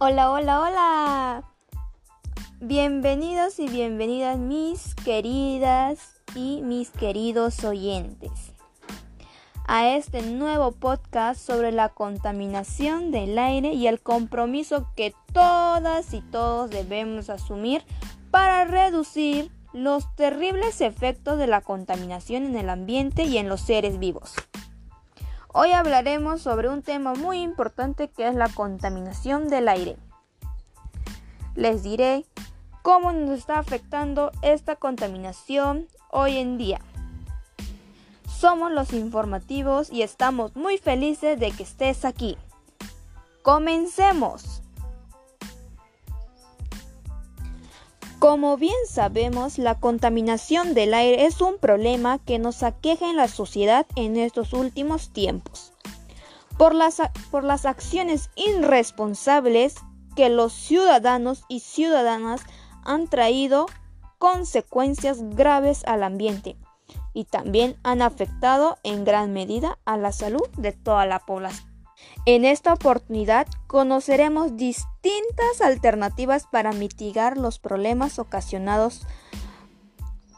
Hola, hola, hola. Bienvenidos y bienvenidas mis queridas y mis queridos oyentes a este nuevo podcast sobre la contaminación del aire y el compromiso que todas y todos debemos asumir para reducir los terribles efectos de la contaminación en el ambiente y en los seres vivos. Hoy hablaremos sobre un tema muy importante que es la contaminación del aire. Les diré cómo nos está afectando esta contaminación hoy en día. Somos los informativos y estamos muy felices de que estés aquí. Comencemos. Como bien sabemos, la contaminación del aire es un problema que nos aqueja en la sociedad en estos últimos tiempos. Por las, por las acciones irresponsables que los ciudadanos y ciudadanas han traído consecuencias graves al ambiente y también han afectado en gran medida a la salud de toda la población. En esta oportunidad conoceremos distintas alternativas para mitigar los problemas ocasionados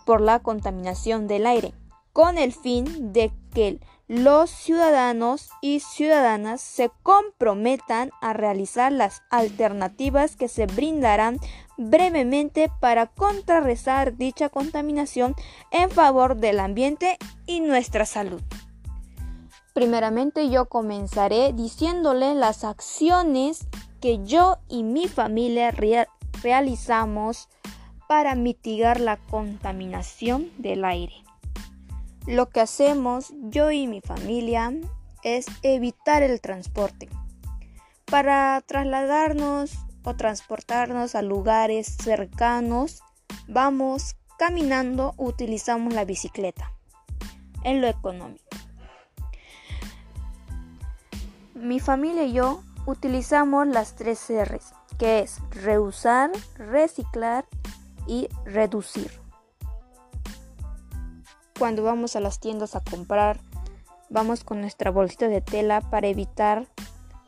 por la contaminación del aire, con el fin de que los ciudadanos y ciudadanas se comprometan a realizar las alternativas que se brindarán brevemente para contrarrestar dicha contaminación en favor del ambiente y nuestra salud. Primeramente yo comenzaré diciéndole las acciones que yo y mi familia realizamos para mitigar la contaminación del aire. Lo que hacemos yo y mi familia es evitar el transporte. Para trasladarnos o transportarnos a lugares cercanos, vamos caminando, utilizamos la bicicleta en lo económico. Mi familia y yo utilizamos las tres R's, que es reusar, reciclar y reducir. Cuando vamos a las tiendas a comprar, vamos con nuestra bolsita de tela para evitar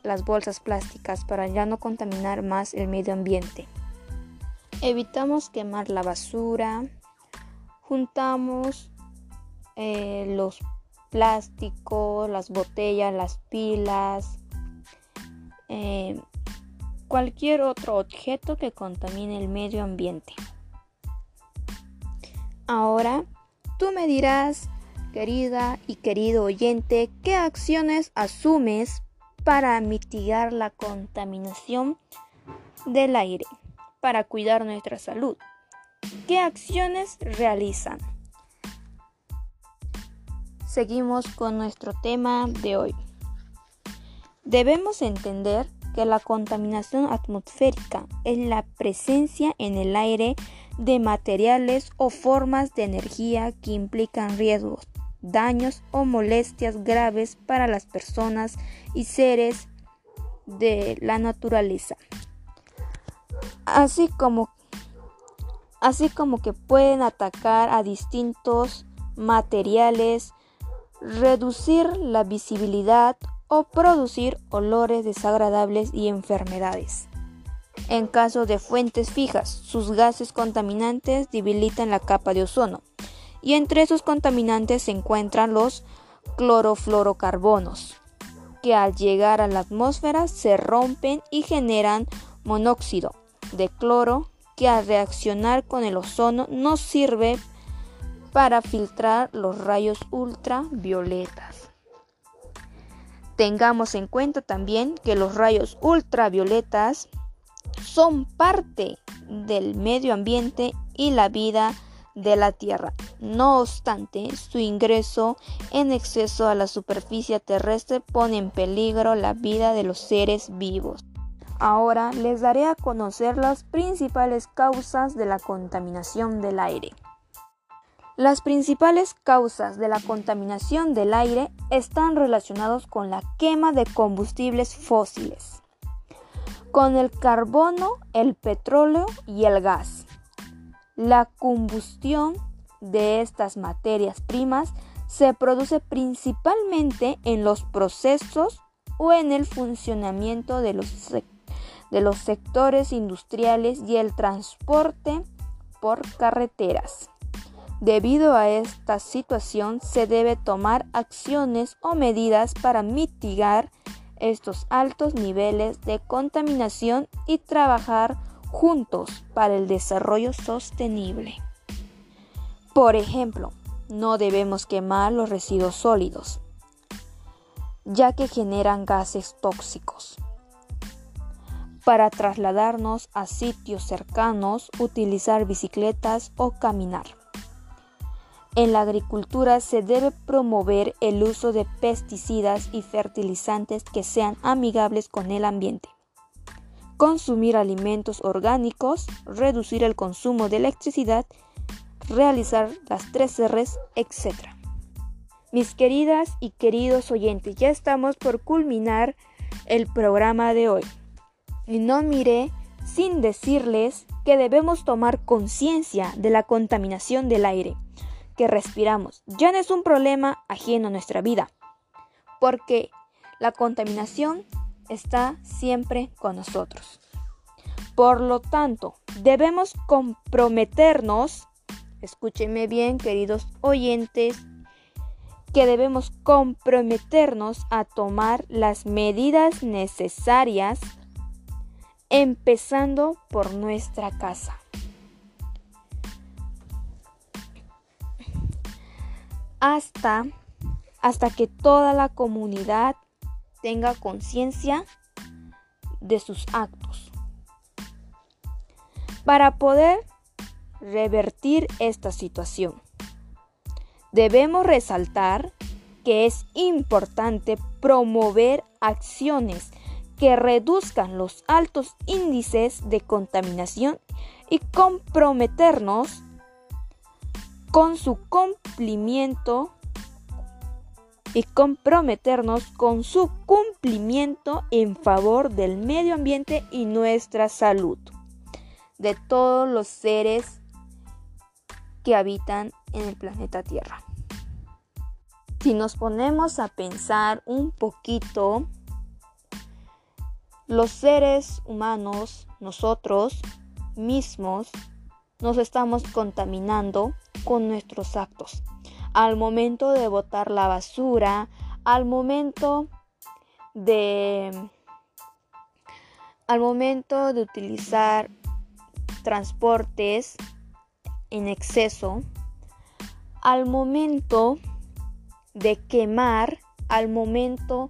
las bolsas plásticas para ya no contaminar más el medio ambiente. Evitamos quemar la basura, juntamos eh, los plástico, las botellas, las pilas, eh, cualquier otro objeto que contamine el medio ambiente. Ahora, tú me dirás, querida y querido oyente, qué acciones asumes para mitigar la contaminación del aire, para cuidar nuestra salud. ¿Qué acciones realizan? Seguimos con nuestro tema de hoy. Debemos entender que la contaminación atmosférica es la presencia en el aire de materiales o formas de energía que implican riesgos, daños o molestias graves para las personas y seres de la naturaleza, así como, así como que pueden atacar a distintos materiales, reducir la visibilidad o producir olores desagradables y enfermedades. En caso de fuentes fijas, sus gases contaminantes debilitan la capa de ozono y entre esos contaminantes se encuentran los clorofluorocarbonos, que al llegar a la atmósfera se rompen y generan monóxido de cloro que al reaccionar con el ozono no sirve para filtrar los rayos ultravioletas. Tengamos en cuenta también que los rayos ultravioletas son parte del medio ambiente y la vida de la Tierra. No obstante, su ingreso en exceso a la superficie terrestre pone en peligro la vida de los seres vivos. Ahora les daré a conocer las principales causas de la contaminación del aire. Las principales causas de la contaminación del aire están relacionados con la quema de combustibles fósiles, con el carbono, el petróleo y el gas. La combustión de estas materias primas se produce principalmente en los procesos o en el funcionamiento de los, de los sectores industriales y el transporte por carreteras. Debido a esta situación se debe tomar acciones o medidas para mitigar estos altos niveles de contaminación y trabajar juntos para el desarrollo sostenible. Por ejemplo, no debemos quemar los residuos sólidos, ya que generan gases tóxicos. Para trasladarnos a sitios cercanos, utilizar bicicletas o caminar. En la agricultura se debe promover el uso de pesticidas y fertilizantes que sean amigables con el ambiente. Consumir alimentos orgánicos, reducir el consumo de electricidad, realizar las tres R's, etc. Mis queridas y queridos oyentes, ya estamos por culminar el programa de hoy. Y no miré sin decirles que debemos tomar conciencia de la contaminación del aire que respiramos ya no es un problema ajeno a nuestra vida, porque la contaminación está siempre con nosotros. Por lo tanto, debemos comprometernos, escúchenme bien queridos oyentes, que debemos comprometernos a tomar las medidas necesarias empezando por nuestra casa. Hasta, hasta que toda la comunidad tenga conciencia de sus actos. Para poder revertir esta situación, debemos resaltar que es importante promover acciones que reduzcan los altos índices de contaminación y comprometernos con su cumplimiento y comprometernos con su cumplimiento en favor del medio ambiente y nuestra salud, de todos los seres que habitan en el planeta Tierra. Si nos ponemos a pensar un poquito, los seres humanos, nosotros mismos, nos estamos contaminando con nuestros actos. Al momento de botar la basura, al momento de al momento de utilizar transportes en exceso, al momento de quemar, al momento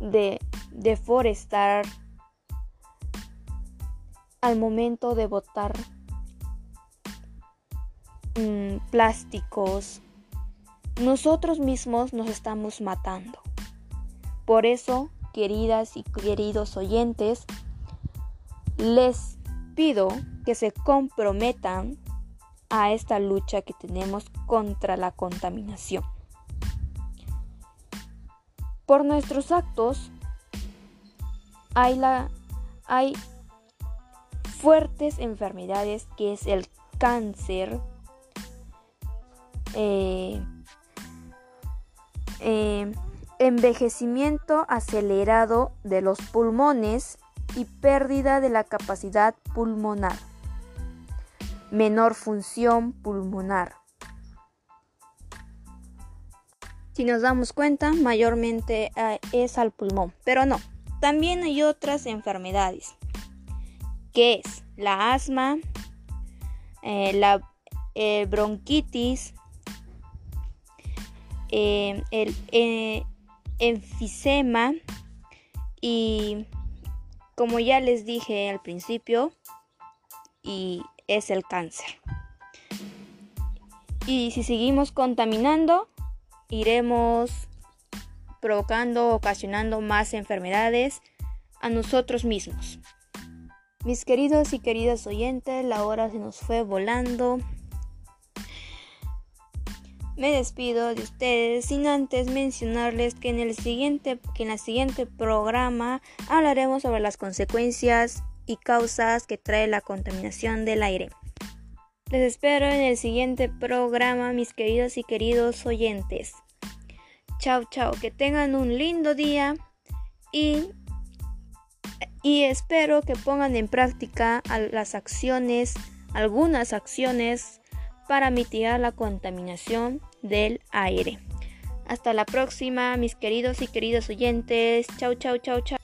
de deforestar, al momento de botar Mm, plásticos, nosotros mismos nos estamos matando. Por eso, queridas y queridos oyentes, les pido que se comprometan a esta lucha que tenemos contra la contaminación. Por nuestros actos hay, la, hay fuertes enfermedades que es el cáncer, eh, eh, envejecimiento acelerado de los pulmones y pérdida de la capacidad pulmonar, menor función pulmonar. Si nos damos cuenta, mayormente eh, es al pulmón, pero no, también hay otras enfermedades, que es la asma, la bronquitis, eh, el eh, enfisema y como ya les dije al principio y es el cáncer. Y si seguimos contaminando, iremos provocando, ocasionando más enfermedades a nosotros mismos. Mis queridos y queridas oyentes, la hora se nos fue volando. Me despido de ustedes sin antes mencionarles que en el siguiente, que en siguiente programa hablaremos sobre las consecuencias y causas que trae la contaminación del aire. Les espero en el siguiente programa, mis queridos y queridos oyentes. Chao, chao, que tengan un lindo día y y espero que pongan en práctica las acciones, algunas acciones para mitigar la contaminación del aire. Hasta la próxima, mis queridos y queridas oyentes. Chau, chau, chau, chau.